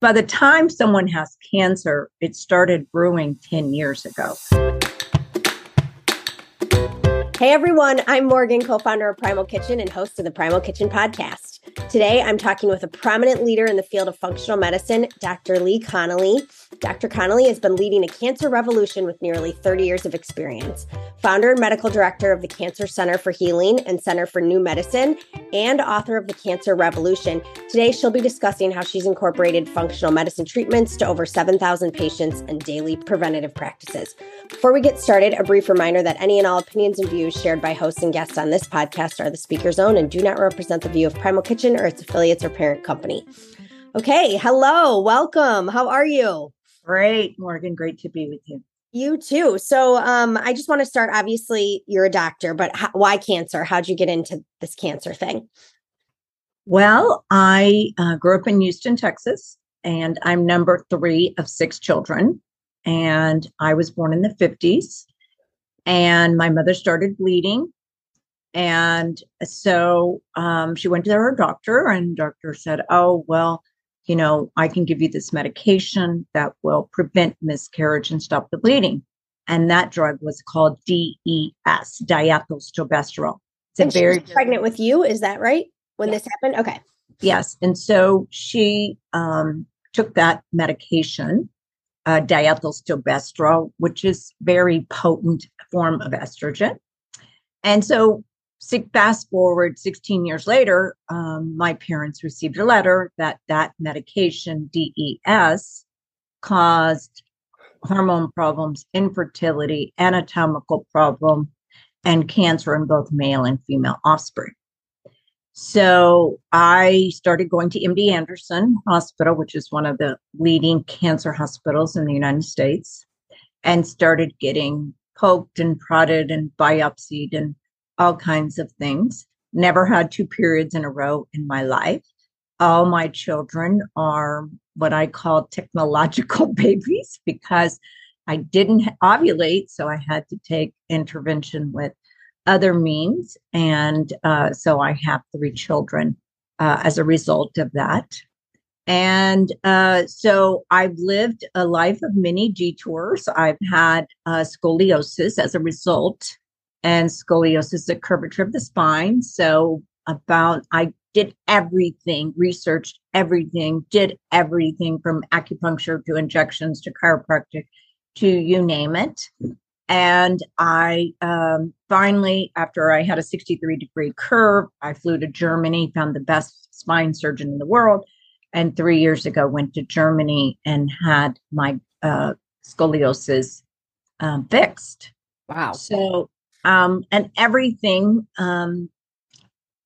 by the time someone has cancer, it started brewing 10 years ago. Hey everyone, I'm Morgan, co founder of Primal Kitchen and host of the Primal Kitchen podcast. Today, I'm talking with a prominent leader in the field of functional medicine, Dr. Leigh Connealy. Dr. Connealy has been leading a cancer revolution with nearly 30 years of experience. Founder and medical director of the Cancer Center for Healing and Center for New Medicine, and author of The Cancer Revolution. Today, she'll be discussing how she's incorporated functional medicine treatments to over 7,000 patients and daily preventative practices. Before we get started, a brief reminder that any and all opinions and views shared by hosts and guests on this podcast are the speaker's own and do not represent the view of Primal Kitchen or its affiliates or parent company. Okay, hello, welcome. How are you? Great, Morgan. Great to be with you. You too. So, um, I just want to start. Obviously, you're a doctor, but how, why cancer? How'd you get into this cancer thing? Well, I uh, grew up in Houston, Texas, and I'm number three of six children. And I was born in the 50s, and my mother started bleeding. And so um, she went to her doctor, and doctor said, "Oh, well, you know, I can give you this medication that will prevent miscarriage and stop the bleeding." And that drug was called DES, diethylstilbestrol. It's and a very pregnant with you. Is that right? When this happened? Okay. Yes. And so she um, took that medication, uh, diethylstilbestrol, which is very potent form of estrogen. And so fast forward 16 years later, um, my parents received a letter that that medication, DES, caused hormone problems, infertility, anatomical problem, and cancer in both male and female offspring. So I started going to MD Anderson Hospital, which is one of the leading cancer hospitals in the United States, and started getting poked and prodded and biopsied and all kinds of things. Never had two periods in a row in my life. All my children are what I call technological babies because I didn't ovulate. So I had to take intervention with other means. And uh, so I have three children uh, as a result of that. And uh, so I've lived a life of many detours. I've had uh, scoliosis as a result and scoliosis is a curvature of the spine. So about I did everything, researched everything, did everything from acupuncture to injections to chiropractic to you name it. And I um, finally, after I had a 63 degree curve, I flew to Germany, found the best spine surgeon in the world. And three years ago, went to Germany and had my uh, scoliosis um, fixed. Wow. So um, and everything um,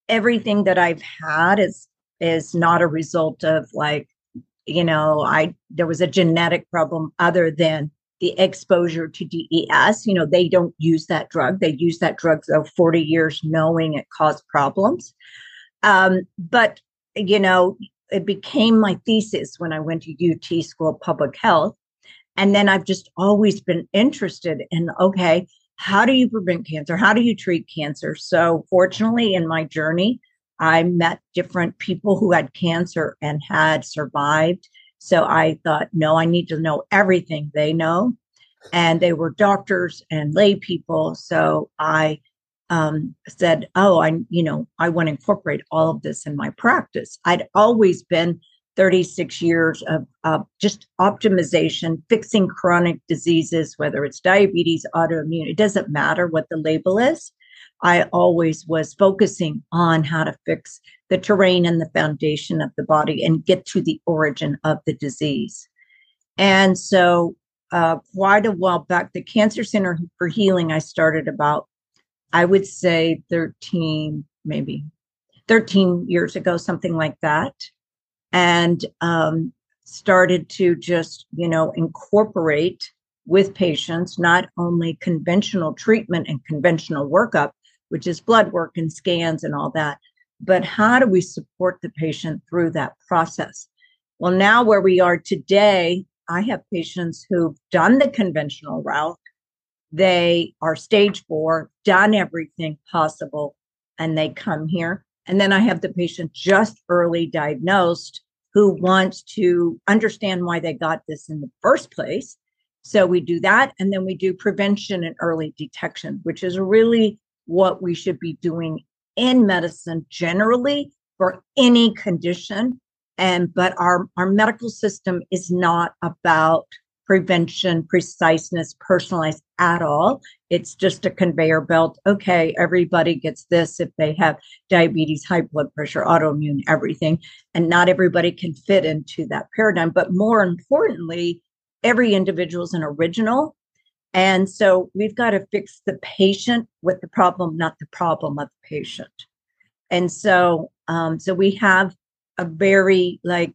everything that i've had is is not a result of like you know i there was a genetic problem other than the exposure to des you know they don't use that drug they use that drug for 40 years knowing it caused problems um, but you know it became my thesis when i went to ut school of public health and then i've just always been interested in okay how do you prevent cancer? How do you treat cancer? So, fortunately, in my journey, I met different people who had cancer and had survived. So, I thought, no, I need to know everything they know. And they were doctors and lay people. So, I um, said, oh, I, you know, I want to incorporate all of this in my practice. I'd always been 36 years of uh, just optimization, fixing chronic diseases, whether it's diabetes, autoimmune, it doesn't matter what the label is. I always was focusing on how to fix the terrain and the foundation of the body and get to the origin of the disease. And so, uh, quite a while back, the Cancer Center for Healing, I started about, I would say 13, maybe 13 years ago, something like that and um, started to just, you know, incorporate with patients not only conventional treatment and conventional workup, which is blood work and scans and all that, but how do we support the patient through that process? Well, now where we are today, I have patients who've done the conventional route. They are stage four, done everything possible, and they come here. And then I have the patient just early diagnosed who wants to understand why they got this in the first place. So we do that. And then we do prevention and early detection, which is really what we should be doing in medicine generally for any condition. And but our, our medical system is not about prevention, preciseness, personalized at all. It's just a conveyor belt. Okay, everybody gets this if they have diabetes, high blood pressure, autoimmune, everything. And not everybody can fit into that paradigm. But more importantly, every individual is an original. And so we've got to fix the patient with the problem, not the problem of the patient. And so, um, so we have a very like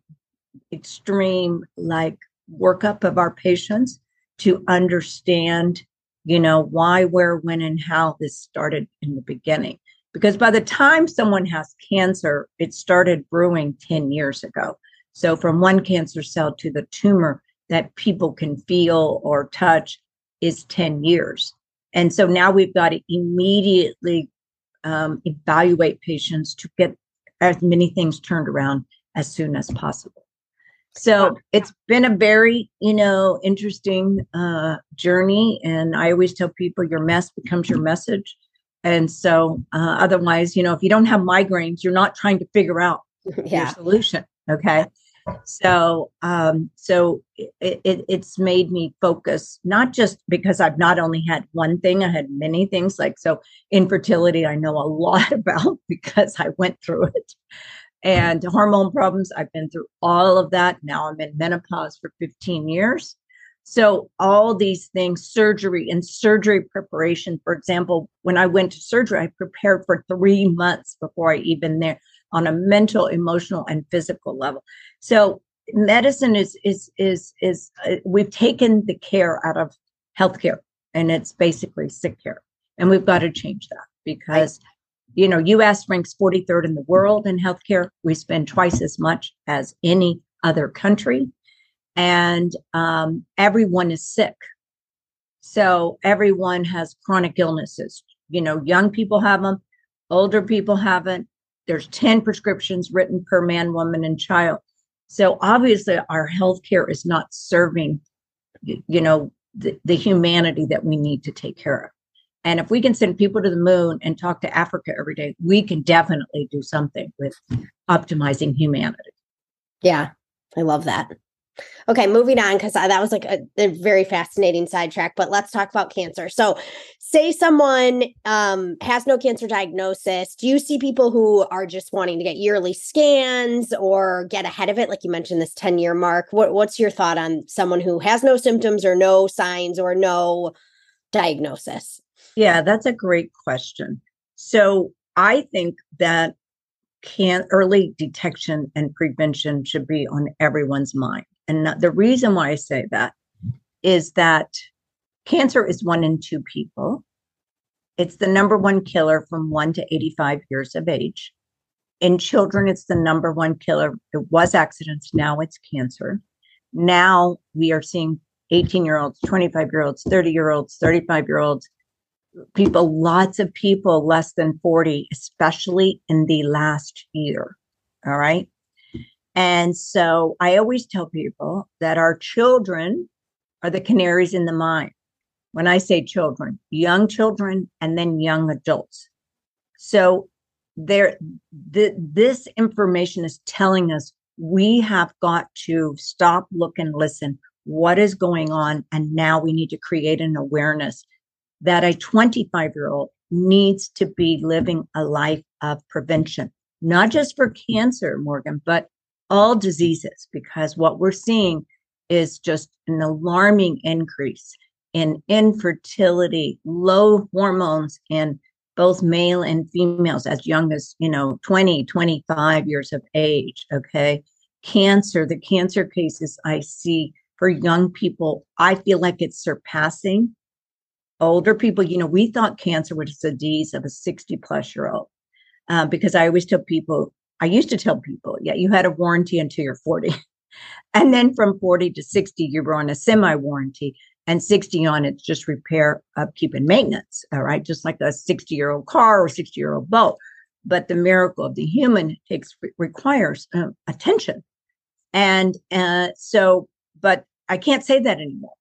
extreme like workup of our patients to understand, you know, why, where, when, and how this started in the beginning. Because by the time someone has cancer, it started brewing 10 years ago. So from one cancer cell to the tumor that people can feel or touch is 10 years. And so now we've got to immediately um, evaluate patients to get as many things turned around as soon as possible. So it's been a very, you know, interesting uh, journey. And I always tell people your mess becomes your message. And so uh, otherwise, you know, if you don't have migraines, you're not trying to figure out yeah. your solution. Okay. So, um, so it, it, it's made me focus not just because I've not only had one thing, I had many things like so infertility. I know a lot about because I went through it and hormone problems. I've been through all of that. Now I'm in menopause for 15 years. So, all these things, surgery and surgery preparation. For example, when I went to surgery, I prepared for three months before I even there on a mental, emotional, and physical level. So, medicine is is is is uh, we've taken the care out of healthcare, and it's basically sick care, and we've got to change that because you know, US ranks 43rd in the world in healthcare. We spend twice as much as any other country. And um, everyone is sick. So everyone has chronic illnesses. You know, young people have them, older people haven't. There's 10 prescriptions written per man, woman, and child. So obviously, our healthcare is not serving, you know, the, the humanity that we need to take care of. And if we can send people to the moon and talk to Africa every day, we can definitely do something with optimizing humanity. Yeah, I love that. Okay, moving on because that was like a, a, very fascinating sidetrack. But let's talk about cancer. So, say someone um, has no cancer diagnosis. Do you see people who are just wanting to get yearly scans or get ahead of it? Like you mentioned, this ten year mark. What, what's your thought on someone who has no symptoms or no signs or no diagnosis? Yeah, that's a great question. So I think that can early detection and prevention should be on everyone's mind. And the reason why I say that is that cancer is one in two people. It's the number one killer from one to 85 years of age. In children, it's the number one killer. It was accidents, now it's cancer. Now we are seeing 18 year olds, 25 year olds, 30 year olds, 35 year olds people, lots of people less than 40, especially in the last year. All right. And so I always tell people that our children are the canaries in the mine. When I say children, young children and then young adults. So there, the, this information is telling us we have got to stop, look, and listen. What is going on? And now we need to create an awareness that a 25 year old needs to be living a life of prevention, not just for cancer, Morgan, but all diseases, because what we're seeing is just an alarming increase in infertility, low hormones in both male and females as young as, you know, 20, 25 years of age. Okay. Cancer, the cancer cases I see for young people, I feel like it's surpassing older people, you know, we thought cancer was a disease of a 60 plus year old. Uh, because I always tell people, I used to tell people, yeah, you had a warranty until you're 40. and then from 40 to 60, you were on a semi warranty, and 60 on it's just repair, upkeep, and maintenance. All right. Just like a 60 year old car or 60 year old boat. But the miracle of the human takes requires uh, attention. And uh, so, but I can't say that anymore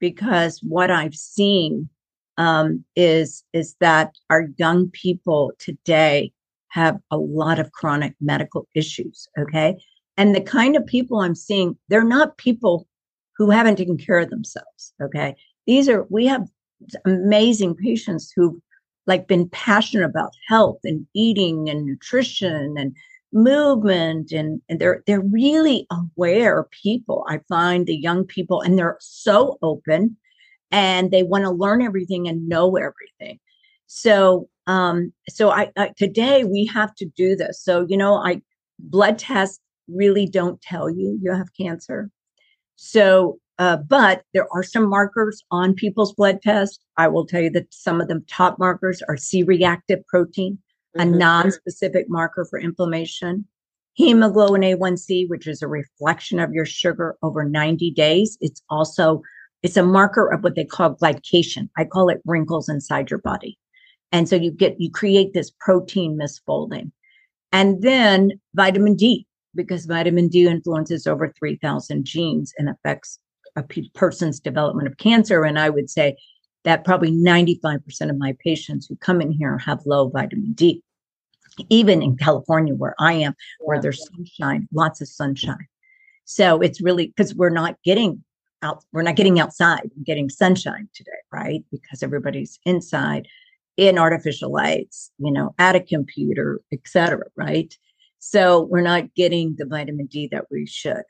because what I've seen um, is is that our young people today have a lot of chronic medical issues. Okay, and the kind of people I'm seeing, they're not people who haven't taken care of themselves. Okay, these are we have amazing patients who've like been passionate about health and eating and nutrition and movement and, and they're they're really aware people i find the young people and they're so open and they want to learn everything and know everything so um so I, I today we have to do this so you know i blood tests really don't tell you you have cancer so uh, but there are some markers on people's blood tests i will tell you that some of the top markers are c-reactive protein a mm-hmm. non-specific marker for inflammation. Hemoglobin A1C, which is a reflection of your sugar over 90 days. It's also it's a marker of what they call glycation. I call it wrinkles inside your body. And so you get you create this protein misfolding. And then vitamin D, because vitamin D influences over 3,000 genes and affects a person's development of cancer. And I would say that probably 95% of my patients who come in here have low vitamin D. Even in California, where I am, where there's sunshine, lots of sunshine. So it's really because we're not getting out, we're not getting outside, getting sunshine today, right? Because everybody's inside in artificial lights, you know, at a computer, etc. right? So we're not getting the vitamin D that we should.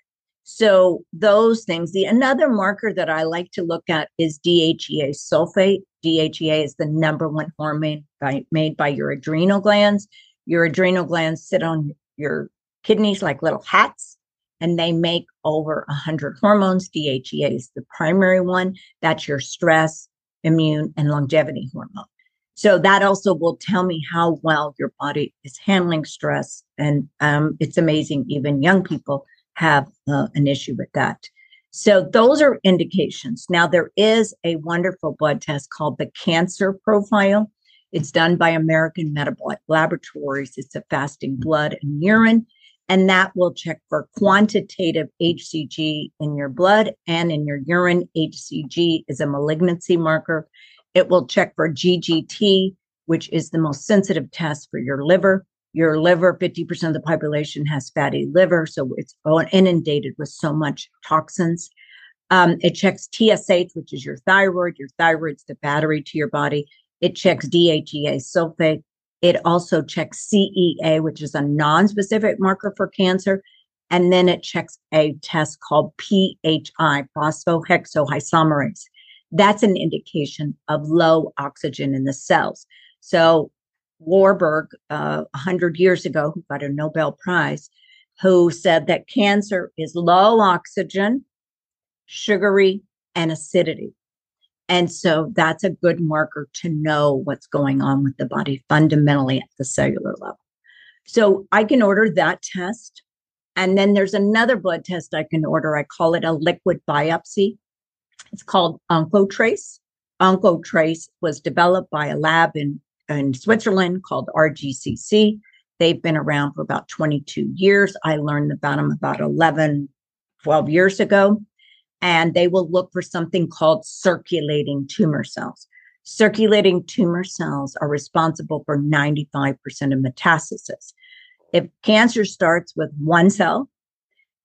So those things. The another marker that I like to look at is DHEA sulfate. DHEA is the number one hormone by, made by your adrenal glands. Your adrenal glands sit on your kidneys like little hats, and they make over 100 hormones. DHEA is the primary one. That's your stress, immune, and longevity hormone. So that also will tell me how well your body is handling stress. And um, it's amazing, even young people have uh, an issue with that. So those are indications. Now there is a wonderful blood test called the cancer profile. It's done by American Metabolic Laboratories. It's a fasting blood and urine, and that will check for quantitative HCG in your blood and in your urine. HCG is a malignancy marker. It will check for GGT, which is the most sensitive test for your liver. Your liver 50% of the population has fatty liver so it's inundated with so much toxins. Um, it checks tsh which is your thyroid. Your thyroid's the battery to your body. It checks dhea sulfate. It also checks cea which is a non-specific marker for cancer. And then it checks a test called phi phosphohexoisomerase that's an indication of low oxygen in the cells so Warburg uh, 100 years ago, who got a Nobel Prize, who said that cancer is low oxygen, sugary, and acidity. And so that's a good marker to know what's going on with the body fundamentally at the cellular level. So I can order that test. And then there's another blood test I can order. I call it a liquid biopsy. It's called Oncotrace. Oncotrace was developed by a lab in in Switzerland called RGCC. They've been around for about 22 years. I learned about them about 11, 12 years ago. And they will look for something called circulating tumor cells. Circulating tumor cells are responsible for 95% of metastasis. If cancer starts with one cell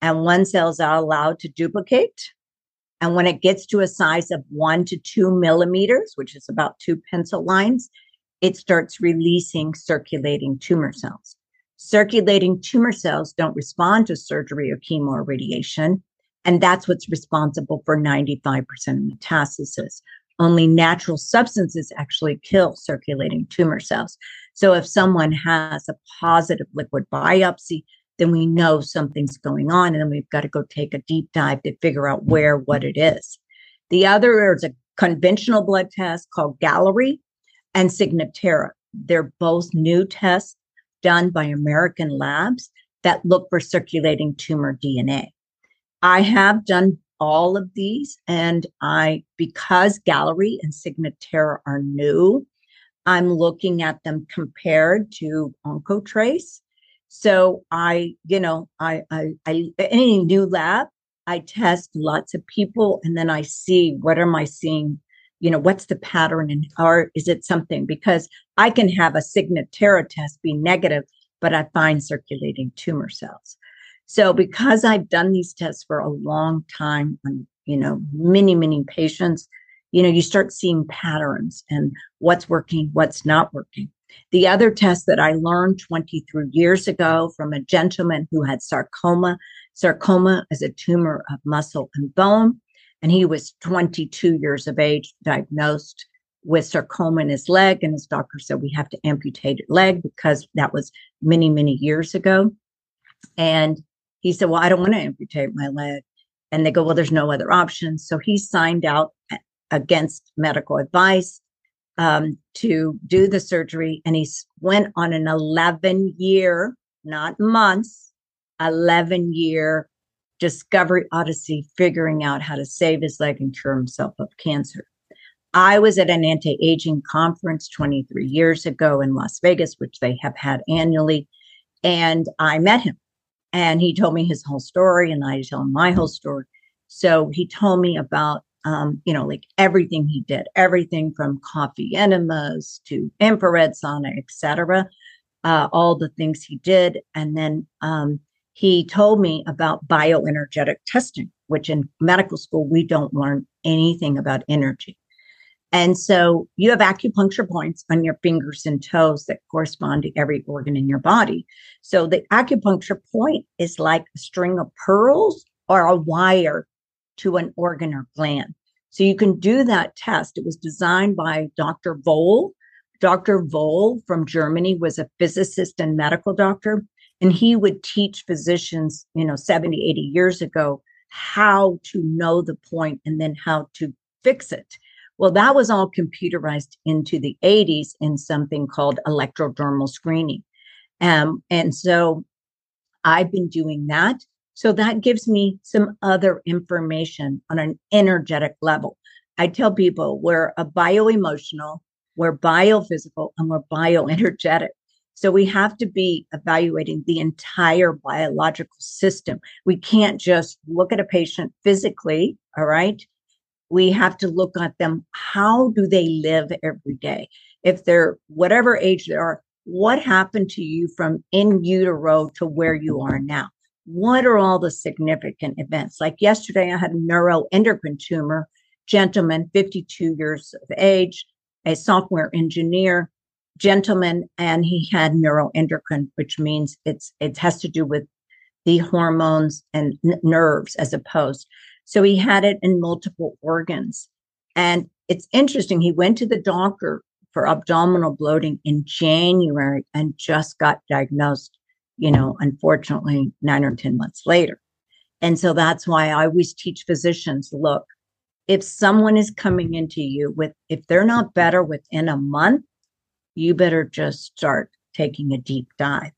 and one cell is allowed to duplicate, and when it gets to a size of one to two millimeters, which is about two pencil lines, it starts releasing circulating tumor cells. Circulating tumor cells don't respond to surgery or chemo or radiation. And that's what's responsible for 95% of metastasis. Only natural substances actually kill circulating tumor cells. So if someone has a positive liquid biopsy, then we know something's going on. And then we've got to go take a deep dive to figure out where, what it is. The other is a conventional blood test called Galleri and Signatera. They're both new tests done by American labs that look for circulating tumor DNA. I have done all of these, and I, because Galleri and Signatera are new, I'm looking at them compared to Oncotrace. So I, you know, I, I, I any new lab, I test lots of people and then I see what am I seeing? You know what's the pattern and or is it something? Because i can have a signatera test be negative but i find circulating tumor cells. So because i've done these tests for a long time on you know many many patients you know you start seeing patterns and what's working what's not working the other test that i learned 23 years ago from a gentleman who had sarcoma sarcoma is a tumor of muscle and bone and he was 22 years of age, diagnosed with sarcoma in his leg. And his doctor said, We have to amputate his leg because that was many, many years ago. And he said, Well, I don't want to amputate my leg. And they go, Well, there's no other option. So he signed out against medical advice um, to do the surgery. And he went on an 11 year, not months, 11 year discovery odyssey, figuring out how to save his leg and cure himself of cancer. I was at an anti aging conference 23 years ago in Las Vegas, which they have had annually, and I met him. And he told me his whole story, and I tell him my whole story. So he told me about, um, you know, like everything he did, everything from coffee enemas to infrared sauna, etc. Uh, all the things he did, and then um, he told me about bioenergetic testing, which in medical school, we don't learn anything about energy. And so you have acupuncture points on your fingers and toes that correspond to every organ in your body. So the acupuncture point is like a string of pearls or a wire to an organ or gland. So you can do that test. It was designed by Dr. Voll. Dr. Voll from Germany was a physicist and medical doctor and he would teach physicians you know 70 80 years ago how to know the point and then how to fix it well that was all computerized into the 80s in something called electrodermal screening um, and so i've been doing that so that gives me some other information on an energetic level i tell people we're a bio-emotional we're biophysical and we're bioenergetic so we have to be evaluating the entire biological system. We can't just look at a patient physically, all right? We have to look at them. How do they live every day? If they're whatever age they are, what happened to you from in utero to where you are now? What are all the significant events? Like yesterday, I had a neuroendocrine tumor, gentleman, 52 years of age, a software engineer gentleman and he had neuroendocrine, which means it's it has to do with the hormones and n- nerves as opposed. So he had it in multiple organs. And it's interesting. He went to the doctor for abdominal bloating in January and just got diagnosed, you know, unfortunately, nine or 10 months later. And so that's why I always teach physicians look, if someone is coming into you with, if they're not better within a month, you better just start taking a deep dive.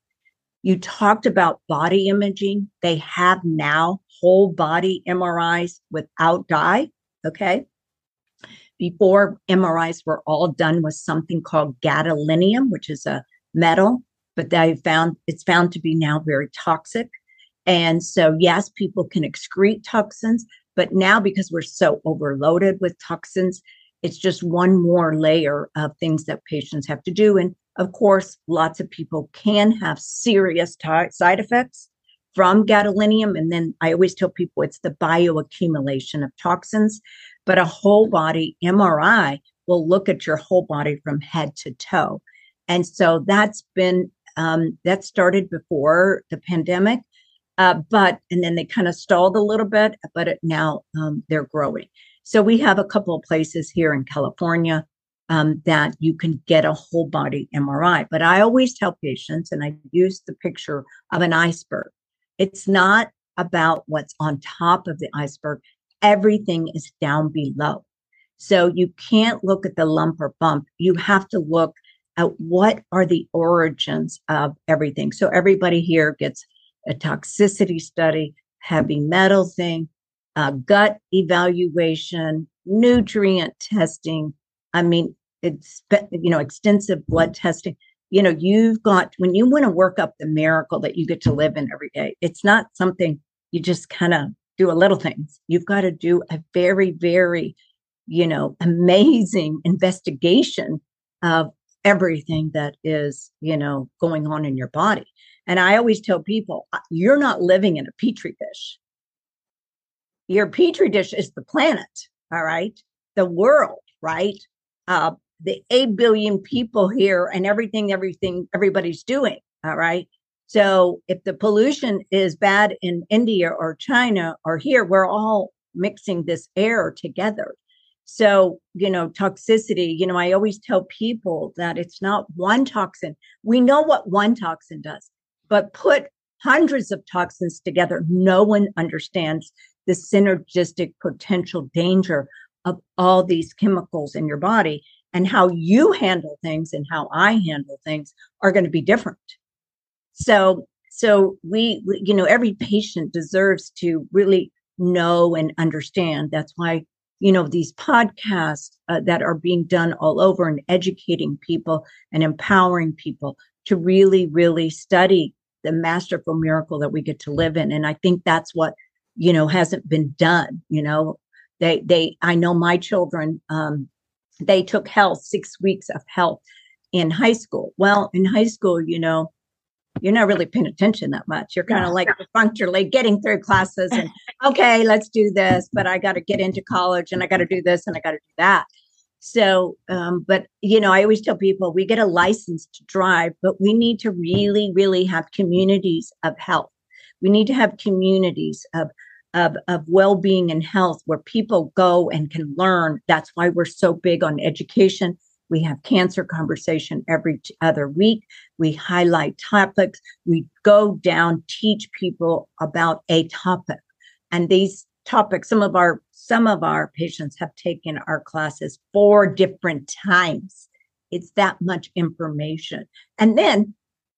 You talked about body imaging. They have now whole body MRIs without dye. Okay. Before MRIs were all done with something called gadolinium, which is a metal, but they found it's found to be now very toxic. And so, yes, people can excrete toxins, but now because we're so overloaded with toxins, it's just one more layer of things that patients have to do. And of course, lots of people can have serious t- side effects from gadolinium. And then I always tell people it's the bioaccumulation of toxins, but a whole body MRI will look at your whole body from head to toe. And so that's been, um, that started before the pandemic. Uh, but, and then they kind of stalled a little bit, but it, now um, they're growing. So we have a couple of places here in California um, that you can get a whole body MRI. But I always tell patients, and I use the picture of an iceberg. It's not about what's on top of the iceberg. Everything is down below. So you can't look at the lump or bump. You have to look at what are the origins of everything. So everybody here gets a toxicity study, heavy metal thing, gut evaluation, nutrient testing. I mean, it's you know extensive blood testing. you know, you've got, when you want to work up the miracle that you get to live in every day, it's not something you just kind of do a little things. You've got to do a very, very, you know, amazing investigation of everything that is, you know, going on in your body. And I always tell people, you're not living in a petri dish. Your petri dish is the planet, all right? The world, right? Uh, the 8 billion people here and everything, everything, everybody's doing, all right? So if the pollution is bad in India or China or here, we're all mixing this air together. So, you know, toxicity, you know, I always tell people that it's not one toxin. We know what one toxin does, but put hundreds of toxins together. No one understands the synergistic potential danger of all these chemicals in your body and how you handle things and how I handle things are going to be different. So, so we, we, you know, every patient deserves to really know and understand. That's why you know these podcasts uh, that are being done all over and educating people and empowering people to really really study the masterful miracle that we get to live in. And i think that's what you know hasn't been done you know? They they i know my children um they took health six weeks of health in high school. Well in high school you know you're not really paying attention that much. You're kind of like functionally getting through classes and okay, let's do this, but I got to get into college and I got to do this and I got to do that. So, um, but you know, I always tell people we get a license to drive, but we need to really, really have communities of health. We need to have communities of of, of well-being and health where people go and can learn. That's why we're so big on education we have cancer conversation every other week. We highlight topics. We go down, teach people about a topic. And these topics, some of our some of our patients have taken our classes four different times. It's that much information. And then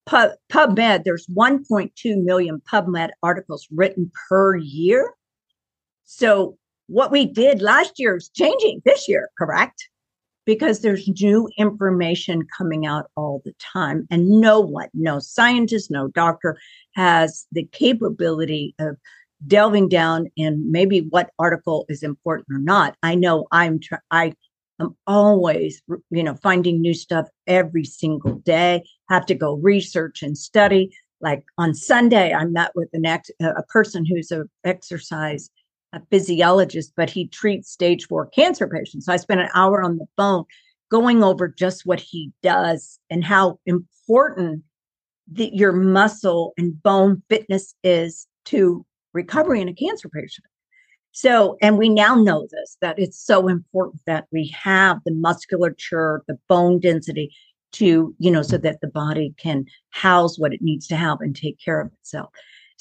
PubMed, there's 1.2 million PubMed articles written per year. So what we did last year is changing this year, correct? Because there's new information coming out all the time and no one no scientist no doctor has the capability of delving down in maybe what article is important or not. I know i'm tr- i am always you know finding new stuff every single day. Have to go research and study. Like on sunday i met with an ex- a person who's a exercise a physiologist, but he treats stage four cancer patients. So I spent an hour on the phone going over just what he does and how important the, your muscle and bone fitness is to recovery in a cancer patient. So, and we now know this that it's so important that we have the musculature, the bone density to, you know, so that the body can house what it needs to have and take care of itself.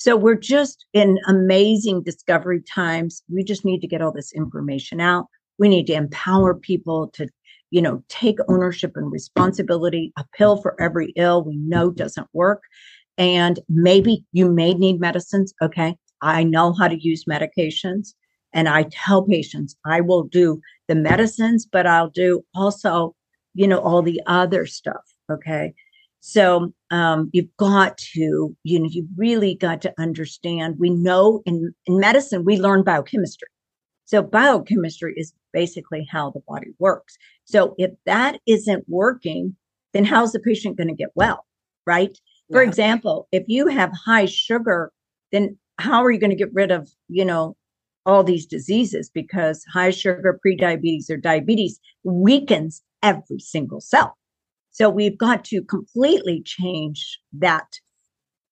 So we're just in amazing discovery times. We just need to get all this information out. We need to empower people to, you know, take ownership and responsibility. A pill for every ill we know doesn't work. And maybe you may need medicines. Okay. I know how to use medications. And I tell patients I will do the medicines, but I'll do also, you know, all the other stuff. Okay. So um, you've got to, you know, you've really got to understand. We know in, in medicine, we learn biochemistry. So biochemistry is basically how the body works. So if that isn't working, then how's the patient going to get well? Right. Yeah. For example, if you have high sugar, then how are you going to get rid of, you know, all these diseases? Because high sugar, prediabetes, or diabetes weakens every single cell. So we've got to completely change that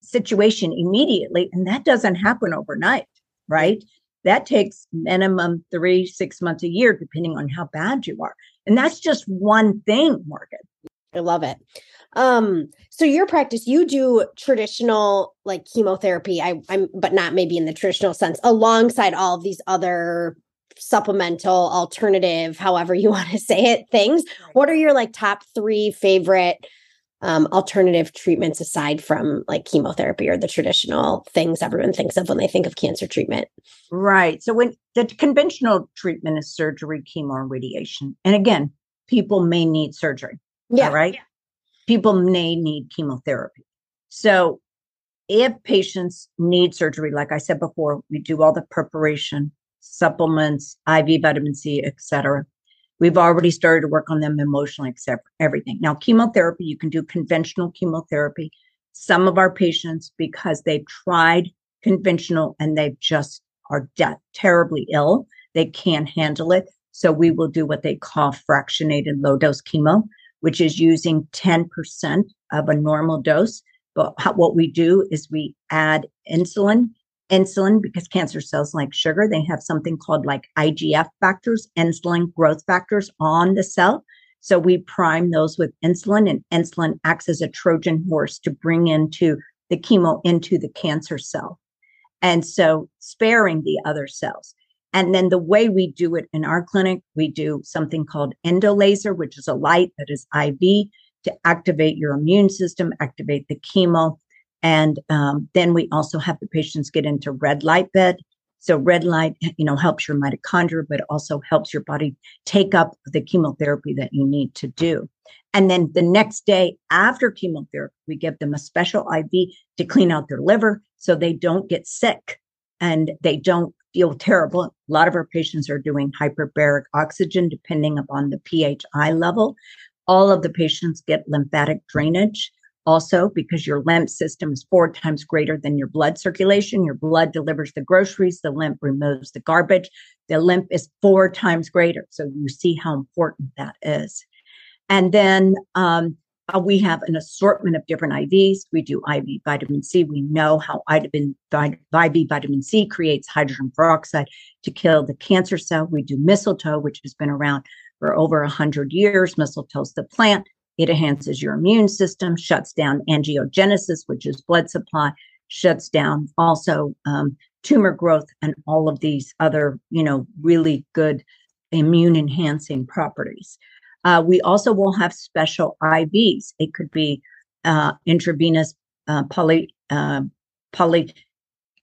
situation immediately. And that doesn't happen overnight, right? That takes minimum three, six months a year, depending on how bad you are. And that's just one thing, Morgan. I love it. Um, so your practice, you do traditional like chemotherapy, I, I'm but not maybe in the traditional sense, alongside all of these other supplemental alternative however you want to say it things what are your like top three favorite um, alternative treatments aside from like chemotherapy or the traditional things everyone thinks of when they think of cancer treatment right so when the conventional treatment is surgery chemo and radiation and again people may need surgery yeah right yeah. people may need chemotherapy. So if patients need surgery, like I said before, we do all the preparation, supplements, IV vitamin C, etc. We've already started to work on them emotionally, except everything. Now, chemotherapy, you can do conventional chemotherapy. Some of our patients, because they've tried conventional and they've just are de- terribly ill, they can't handle it. So we will do what they call fractionated low dose chemo, which is using 10% of a normal dose. But what we do is we add insulin insulin because cancer cells like sugar they have something called like igf factors insulin growth factors on the cell. So we prime those with insulin and insulin acts as a trojan horse to bring into the chemo into the cancer cell. And so sparing the other cells. And then the way we do it in our clinic we do something called endolaser which is a light that is iv to activate your immune system activate the chemo and um, then we also have the patients get into red light bed. So red light, you know, helps your mitochondria, but also helps your body take up the chemotherapy that you need to do. And then the next day after chemotherapy, we give them a special IV to clean out their liver so they don't get sick and they don't feel terrible. A lot of our patients are doing hyperbaric oxygen depending upon the PHI level. All of the patients get lymphatic drainage also because your lymph system is four times greater than your blood circulation. Your blood delivers the groceries, the lymph removes the garbage. The lymph is four times greater. So you see how important that is. And then um, uh, we have an assortment of different IVs. We do IV vitamin C. We know how IV vitamin C creates hydrogen peroxide to kill the cancer cell. We do mistletoe, which has been around for over 100 years. Mistletoe is the plant it enhances your immune system, shuts down angiogenesis, which is blood supply, shuts down also um, tumor growth and all of these other, you know, really good immune enhancing properties. Uh, we also will have special IVs. It could be uh, intravenous uh, poly uh, poly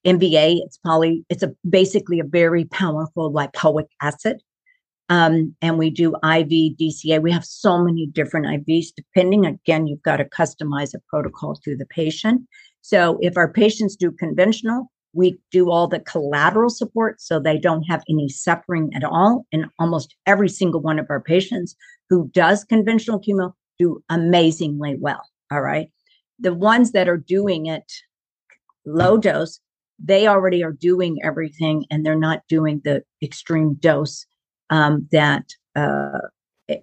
MVA. It's poly. It's a basically a very powerful lipoic acid um, and we do IV, DCA. We have so many different IVs, depending. Again, you've got to customize a protocol to the patient. So if our patients do conventional, we do all the collateral support so they don't have any suffering at all. And almost every single one of our patients who does conventional chemo do amazingly well. All right. The ones that are doing it low dose, they already are doing everything and they're not doing the extreme dose um, that uh,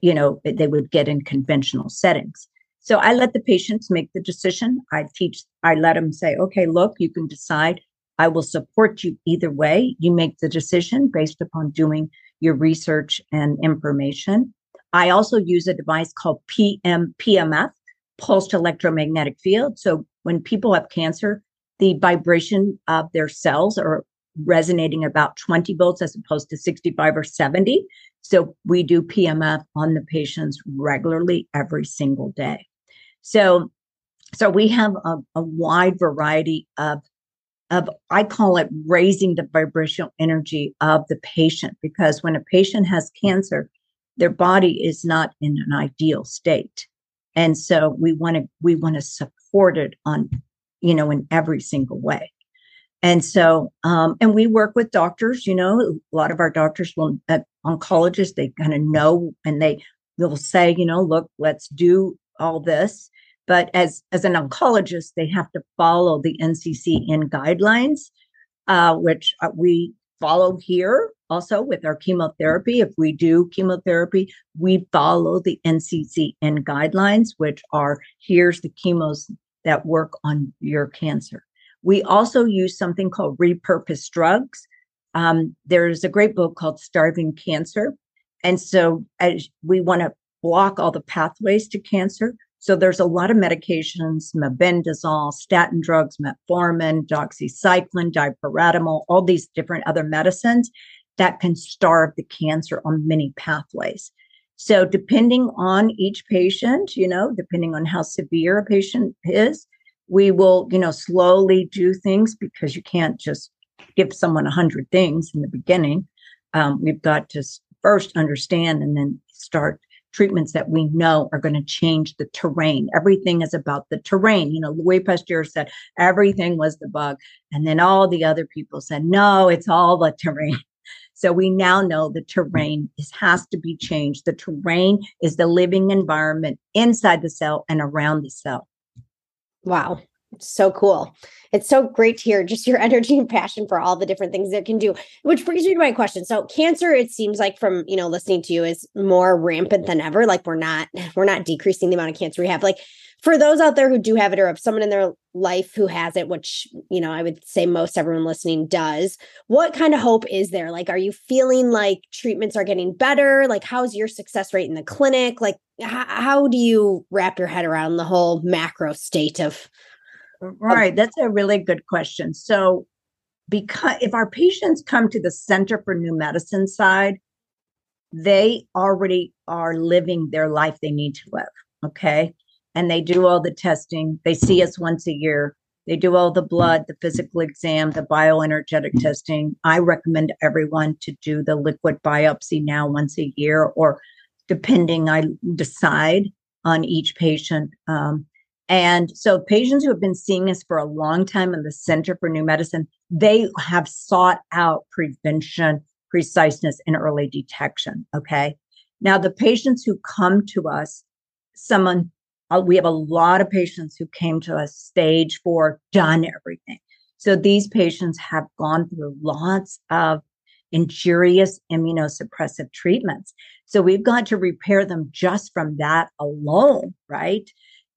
you know they would get in conventional settings. So I let the patients make the decision. I teach. I let them say, "Okay, look, you can decide. I will support you either way. You make the decision based upon doing your research and information." I also use a device called PM PMF, pulsed electromagnetic field. So when people have cancer, the vibration of their cells are resonating about 20 volts as opposed to 65 or 70. So we do PMF on the patients regularly every single day. So, so we have a, a wide variety of of I call it raising the vibrational energy of the patient because when a patient has cancer, their body is not in an ideal state. And so we want to we want to support it on, you know, in every single way. And so, um, and we work with doctors, you know, a lot of our doctors will, uh, oncologists, they kind of know and they will say, you know, look, let's do all this. But as, as an oncologist, they have to follow the NCCN guidelines, uh, which uh, we follow here also with our chemotherapy. If we do chemotherapy, we follow the NCCN guidelines, which are here's the chemos that work on your cancer. We also use something called repurposed drugs. Um, there's a great book called Starving Cancer. And so as we want to block all the pathways to cancer. So there's a lot of medications, mebendazole, statin drugs, metformin, doxycycline, dipyridamole, all these different other medicines that can starve the cancer on many pathways. So depending on each patient, you know, depending on how severe a patient is, we will, you know, slowly do things because you can't just give someone a hundred things in the beginning. Um, we've got to first understand and then start treatments that we know are going to change the terrain. Everything is about the terrain. You know, Louis Pasteur said everything was the bug. And then all the other people said, no, it's all the terrain. So we now know the terrain is has to be changed. The terrain is the living environment inside the cell and around the cell. Wow. So cool. It's so great to hear just your energy and passion for all the different things it can do. Which brings me to my question. So cancer, it seems like from, you know, listening to you is more rampant than ever. Like we're not, we're not decreasing the amount of cancer we have. Like for those out there who do have it or have someone in their life who has it, which, you know, I would say most everyone listening does, what kind of hope is there? Like, are you feeling like treatments are getting better? Like, how's your success rate in the clinic? Like, how do you wrap your head around the whole macro state of Right. That's a really good question. So, because if our patients come to the Center for New Medicine side, they already are living their life they need to live. Okay. And they do all the testing. They see us once a year. They do all the blood, the physical exam, the bioenergetic testing. I recommend everyone to do the liquid biopsy now once a year, or depending, I decide on each patient. Um, and so patients who have been seeing us for a long time in the Center for New Medicine, they have sought out prevention, preciseness, and early detection. Okay. Now, the patients who come to us, someone, uh, we have a lot of patients who came to us stage four, done everything. So these patients have gone through lots of injurious immunosuppressive treatments. So we've got to repair them just from that alone, right?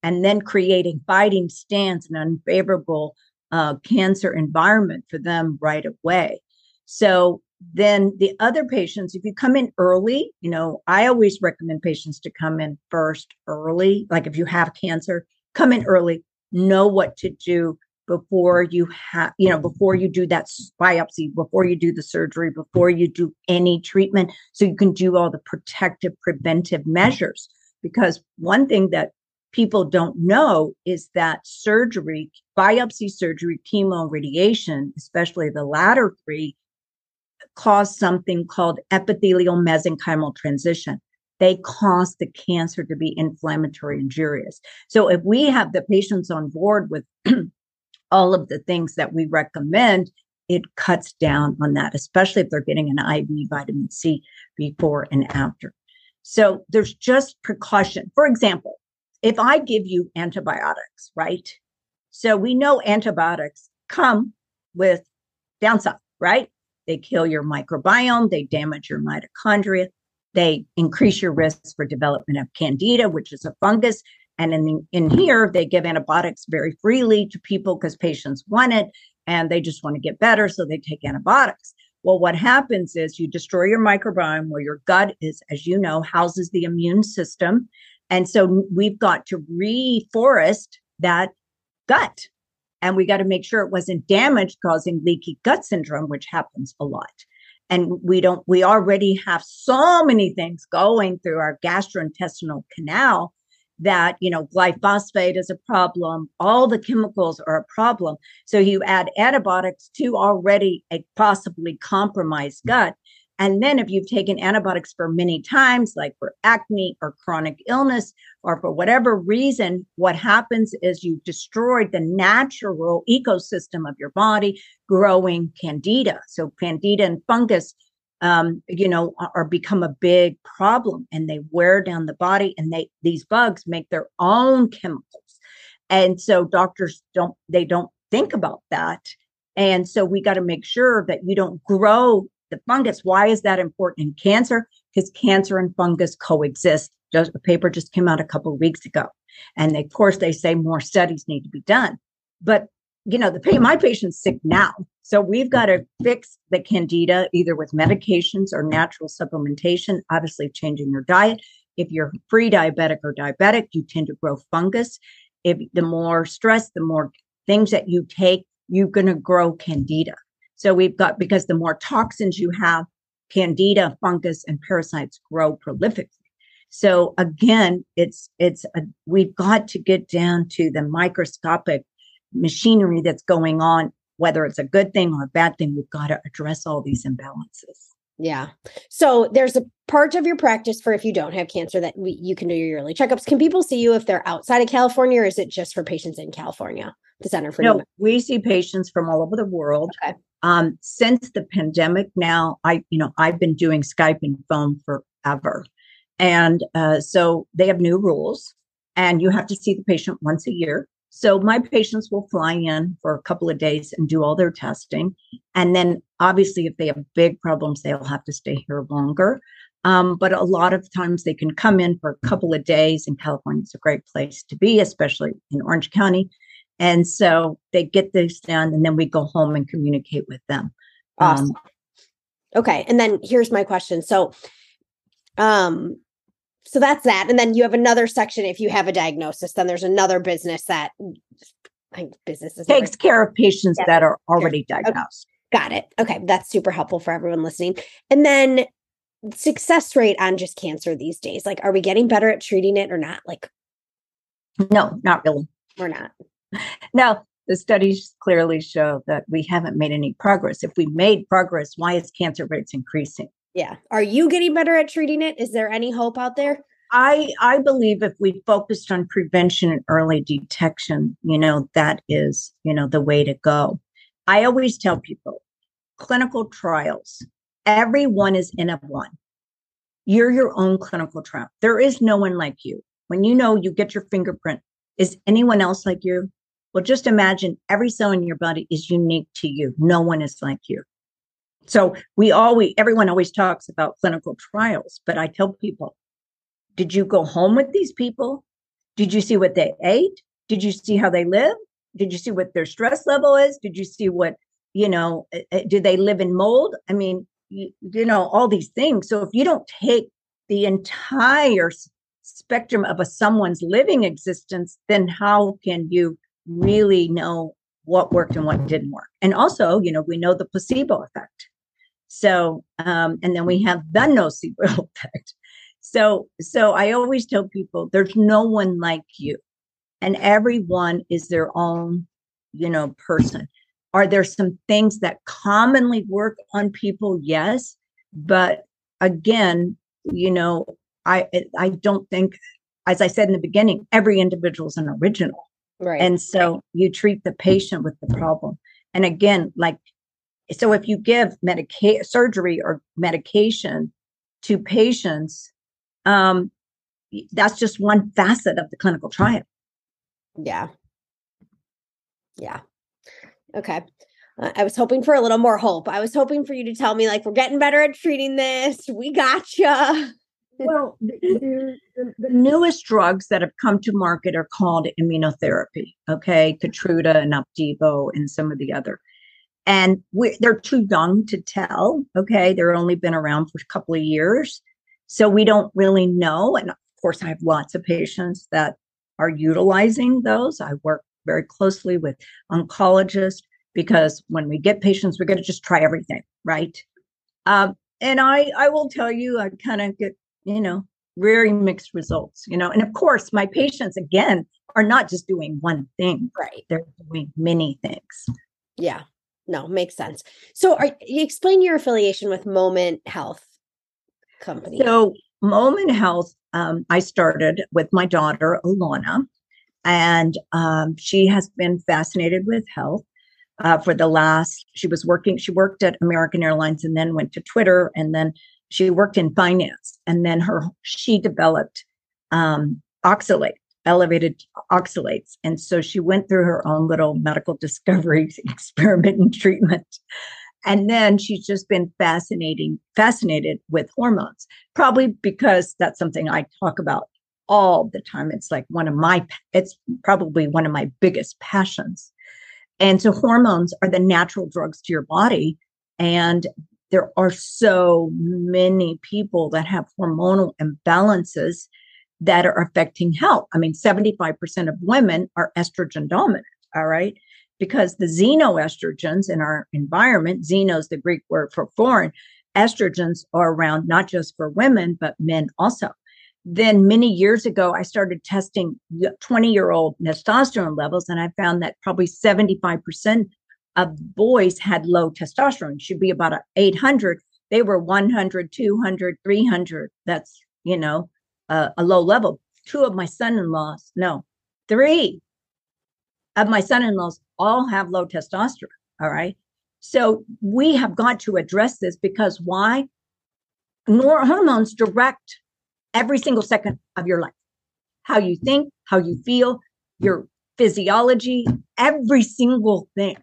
and then creating fighting stance and unfavorable uh, cancer environment for them right away. So then the other patients, if you come in early, you know, I always recommend patients to come in first early. Like if you have cancer, come in early, know what to do before you have, you know, before you do that biopsy, before you do the surgery, before you do any treatment, so you can do all the protective preventive measures. Because one thing that people don't know is that surgery, biopsy surgery, chemo, radiation, especially the latter three, cause something called epithelial mesenchymal transition. They cause the cancer to be inflammatory injurious. So if we have the patients on board with all of the things that we recommend, it cuts down on that, especially if they're getting an IV vitamin C before and after. So there's just precaution. For example, if I give you antibiotics, right? So we know antibiotics come with downside, right? They kill your microbiome, they damage your mitochondria, they increase your risk for development of candida, which is a fungus. And in, in here, they give antibiotics very freely to people because patients want it and they just want to get better. So they take antibiotics. Well, what happens is you destroy your microbiome where your gut is, as you know, houses the immune system. And so we've got to reforest that gut. And we got to make sure it wasn't damaged, causing leaky gut syndrome, which happens a lot. And we don't, we already have so many things going through our gastrointestinal canal that, you know, glyphosate is a problem. All the chemicals are a problem. So you add antibiotics to already a possibly compromised mm. gut. And then if you've taken antibiotics for many times, like for acne or chronic illness, or for whatever reason, what happens is you've destroyed the natural ecosystem of your body growing candida. So candida and fungus, um, you know, are, become a big problem and they wear down the body and they, these bugs make their own chemicals. And so doctors don't, they don't think about that. And so we got to make sure that you don't grow the fungus. Why is that important in cancer? Because cancer and fungus coexist. Just a paper just came out a couple weeks ago, and of course they say more studies need to be done. But you know, the my patient's sick now, so we've got to fix the candida either with medications or natural supplementation. Obviously, changing your diet. If you're pre-diabetic or diabetic, you tend to grow fungus. If the more stress, the more things that you take, you're going to grow candida. So we've got, because the more toxins you have, candida, fungus, and parasites grow prolifically. So again, it's, it's, a, we've got to get down to the microscopic machinery that's going on, whether it's a good thing or a bad thing. We've got to address all these imbalances. Yeah. So there's a part of your practice for if you don't have cancer that we, you can do your yearly checkups. Can people see you if they're outside of California, or is it just for patients in California? The Center for no, we see patients from all over the world. Okay. Um, since the pandemic, now I, you know, I've been doing Skype and phone forever, and uh, so they have new rules, and you have to see the patient once a year. So my patients will fly in for a couple of days and do all their testing. And then obviously, if they have big problems, they'll have to stay here longer. Um, but a lot of times they can come in for a couple of days, and California is a great place to be, especially in Orange County. And so they get this done, and then we go home and communicate with them. Awesome. Um, okay. And then here's my question. So, um, so that's that and then you have another section if you have a diagnosis then there's another business that I businesses takes care of patients yeah. that are already diagnosed. Okay. got it. Okay that's super helpful for everyone listening. And then success rate on just cancer these days like are we getting better at treating it or not? Like no not really. We're not. No the studies clearly show that we haven't made any progress. If we made progress why is cancer rates increasing yeah. Are you getting better at treating it? Is there any hope out there? I I believe if we focused on prevention and early detection, you know, that is, you know, the way to go. I always tell people clinical trials, everyone is in a one. You're your own clinical trial. There is no one like you. When you know you get your fingerprint, is anyone else like you? Well, just imagine every cell in your body is unique to you. No one is like you. So we always, everyone always talks about clinical trials, but I tell people, did you go home with these people? Did you see what they ate? Did you see how they live? Did you see what their stress level is? Did you see what, you know, eh, eh, do they live in mold? I mean, you, you know, all these things. So if you don't take the entire spectrum of a someone's living existence, then how can you really know what worked and what didn't work? And also, you know, we know the placebo effect. So, um, and then we have the nocebo effect. So, so I always tell people there's no one like you, and everyone is their own, you know, person. Are there some things that commonly work on people? Yes, but again, you know, I I don't think, as I said in the beginning, every individual is an original, right? And so you treat the patient with the problem. And again, like so if you give medica- surgery or medication to patients, um, that's just one facet of the clinical trial. Yeah. Yeah. Okay. Uh, I was hoping for a little more hope. I was hoping for you to tell me, like, we're getting better at treating this. We gotcha. well, the, the, the, newest drugs that have come to market are called immunotherapy. Okay, Keytruda and Opdivo and some of the other and they're too young to tell. Okay, they're only been around for a couple of years, so we don't really know. And of course, I have lots of patients that are utilizing those. I work very closely with oncologists because when we get patients, we're going to just try everything, right? Um, and I, I will tell you, I kind of get, you know, very mixed results, you know. And of course, my patients again are not just doing one thing, right? They're doing many things. Yeah, no, makes sense. So, are, you explain your affiliation with Moment Health Company. So, Moment Health, um, I started with my daughter Alana, and um, she has been fascinated with health uh, for the last. She was working. She worked at American Airlines, and then went to Twitter, and then she worked in finance, and then her she developed um, oxalate elevated oxalates. And so she went through her own little medical discovery experiment and treatment. And then she's just been fascinating, fascinated with hormones, probably because that's something I talk about all the time. It's like one of my, it's probably one of my biggest passions. And so hormones are the natural drugs to your body. And there are so many people that have hormonal imbalances that are affecting health. I mean, 75% of women are estrogen dominant, all right? Because the xenoestrogens in our environment, xeno is the Greek word for foreign, estrogens are around not just for women, but men also. Then many years ago, I started testing 20 year old testosterone levels, and I found that probably 75% of boys had low testosterone, should be about 800 they were 100, 200, 300. That's, you know, uh, a low level. Two of my son in laws, no, three of my son in laws all have low testosterone. All right. So we have got to address this because why? More hormones direct every single second of your life. How you think, how you feel, your physiology, every single thing.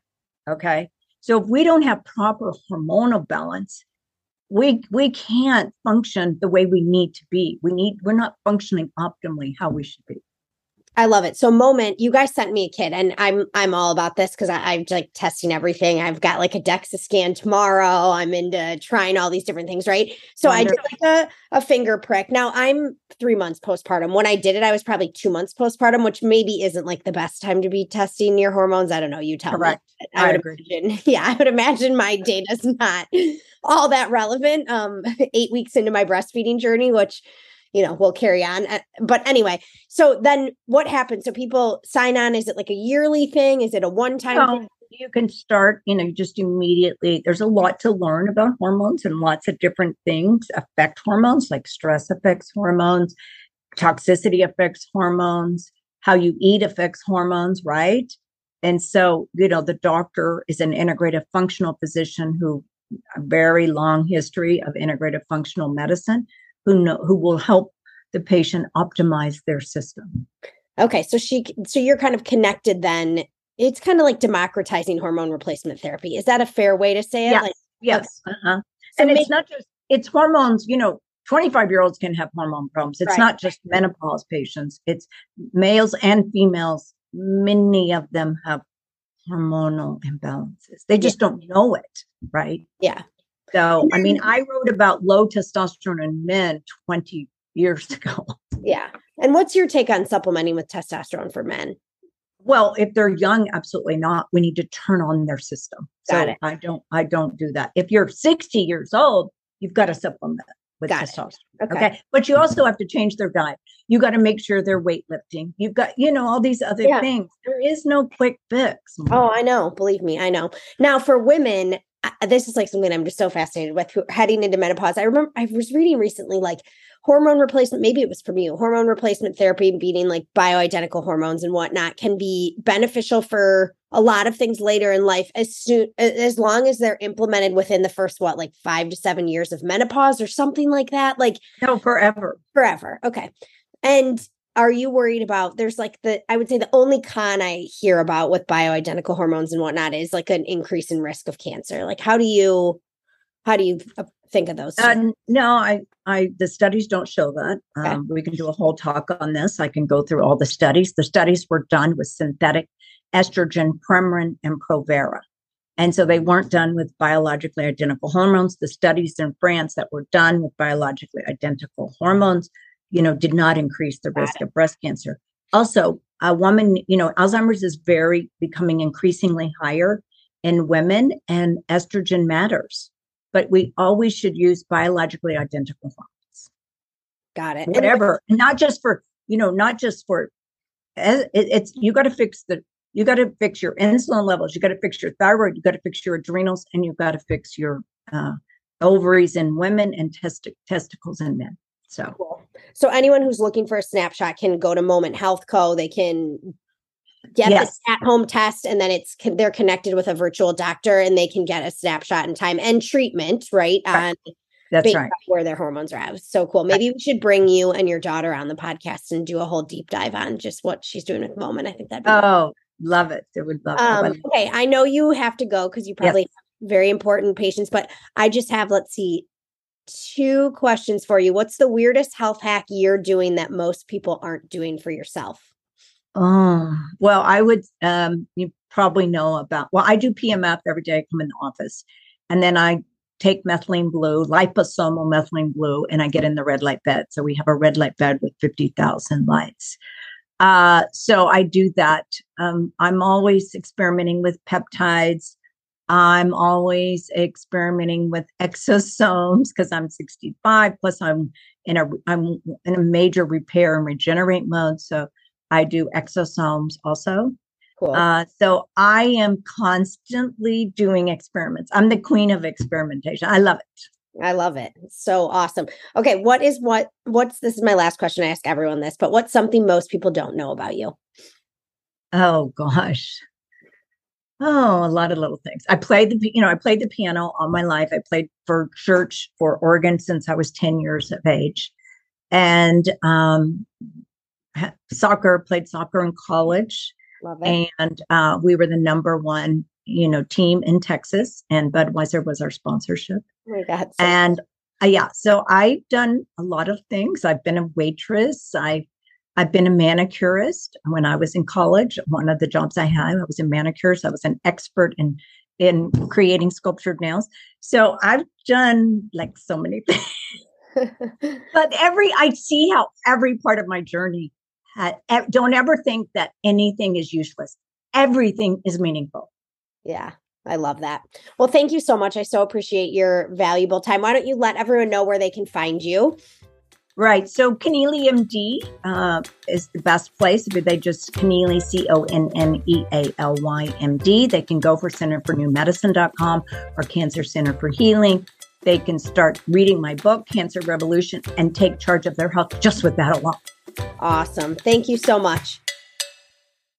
Okay. So if we don't have proper hormonal balance, we we can't function the way we need to be. We need we're not functioning optimally how we should be. I love it. So moment, you guys sent me a kit and I'm I'm all about this because I'm like testing everything. I've got like a DEXA scan tomorrow. I'm into trying all these different things, right? So Wonderful. I did like a, a finger prick. Now I'm three months postpartum. When I did it, I was probably two months postpartum, which maybe isn't like the best time to be testing your hormones. I don't know. You tell Correct. me. I, I would agree. imagine. Yeah, I would imagine my data's not all that relevant. Um, eight weeks into my breastfeeding journey, which you know, we'll carry on. Uh, but anyway, so then what happens? So people sign on. Is it like a yearly thing? Is it a one time well, You can start, you know, just immediately. There's a lot to learn about hormones and lots of different things affect hormones, like stress affects hormones, toxicity affects hormones, how you eat affects hormones, right? And so, you know, the doctor is an integrative functional physician who a very long history of integrative functional medicine who know who will help the patient optimize their system. Okay, so she so you're kind of connected then. It's kind of like democratizing hormone replacement therapy. Is that a fair way to say it? Yes. Like, yes. Okay. Uh-huh. So and it's not just it's hormones, you know, 25 year olds can have hormone problems. It's right. not just menopause patients, it's males and females. Many of them have hormonal imbalances. They just yeah. don't know it, right? Yeah. So, I mean, I wrote about low testosterone in men 20 years ago. Yeah. And what's your take on supplementing with testosterone for men? Well, if they're young, absolutely not. We need to turn on their system. Got so it. I don't I don't do that. If you're 60 years old, you've got to supplement with got testosterone. Okay. okay. But you also have to change their diet. You got to make sure they're weightlifting. You've got, you know, all these other yeah. things. There is no quick fix. Oh, I know. Believe me, I know. Now for women, this is like something I'm just so fascinated with heading into menopause. I remember I was reading recently like hormone replacement, maybe it was from you, hormone replacement therapy, and beating like bioidentical hormones and whatnot can be beneficial for a lot of things later in life as soon as long as they're implemented within the first what like five to seven years of menopause or something like that. Like no, forever. Forever. Okay. And are you worried about there's like the i would say the only con i hear about with bioidentical hormones and whatnot is like an increase in risk of cancer. Like how do you how do you uh, think of those uh, no i i the studies don't show that. Okay. um, we can do a whole talk on this. I can go through all the studies. The studies were done with synthetic estrogen premarin and provera. And so they weren't done with biologically identical hormones. The studies in france that were done with biologically identical hormones you know, did not increase the risk of breast cancer. Also, a woman, you know, Alzheimer's is very becoming increasingly higher in women and estrogen matters. But we always should use biologically identical hormones. Got it. Whatever. And not just for, you know, not just for eh, it's you got to fix the you got to fix your insulin levels, you got to fix your thyroid, you got to fix your adrenals, and you've got to fix your uh, ovaries in women and test- testicles in men. So. So anyone who's looking for a snapshot can go to Moment Health Co. They can get yes. the at-home test, and then it's they're connected with a virtual doctor, and they can get a snapshot in time and treatment right, right. on that's right where their hormones are at. So cool. Maybe we should bring you and your daughter on the podcast and do a whole deep dive on just what she's doing at the moment. I think that'd be oh. Love it. It would love um, it. Okay. I know you have to go because you probably yes. have very important patients, but I just have, let's see, two questions for you. What's the weirdest health hack you're doing that most people aren't doing for yourself? Oh, well, I would, um, you probably know about, well, I do PEMF every day I come in the office. And then I take methylene blue, liposomal methylene blue, and I get in the red light bed. So we have a red light bed with 50,000 lights. Uh, so I do that. Um, I'm always experimenting with peptides. I'm always experimenting with exosomes because I'm 65 plus I'm in a I'm in a major repair and regenerate mode so I do exosomes also. Cool. Uh, so I am constantly doing experiments. I'm the queen of experimentation. I love it. I love it. So awesome. Okay, what is what what's this is my last question I ask everyone this, but what's something most people don't know about you? Oh gosh. Oh, a lot of little things. I played the you know, I played the piano all my life. I played for church for organ since I was 10 years of age. And um soccer, played soccer in college. Love it. And uh, we were the number one, you know, team in Texas, and Budweiser was our sponsorship. Oh God. So and uh, yeah, so I've done a lot of things. I've been a waitress. I I've been a manicurist when I was in college. One of the jobs I had, I was a manicurist. I was an expert in in creating sculptured nails. So I've done like so many things. but every I see how every part of my journey had. Don't ever think that anything is useless. Everything is meaningful. Yeah. I love that. Well, thank you so much. I so appreciate your valuable time. Why don't you let everyone know where they can find you? Right. So Connealy MD uh, is the best place. If they just Connealy, C O N N E A L Y M D, they can go for Center for New Medicine.com or Cancer Center for Healing. They can start reading my book, Cancer Revolution, and take charge of their health just with that alone. Awesome. Thank you so much.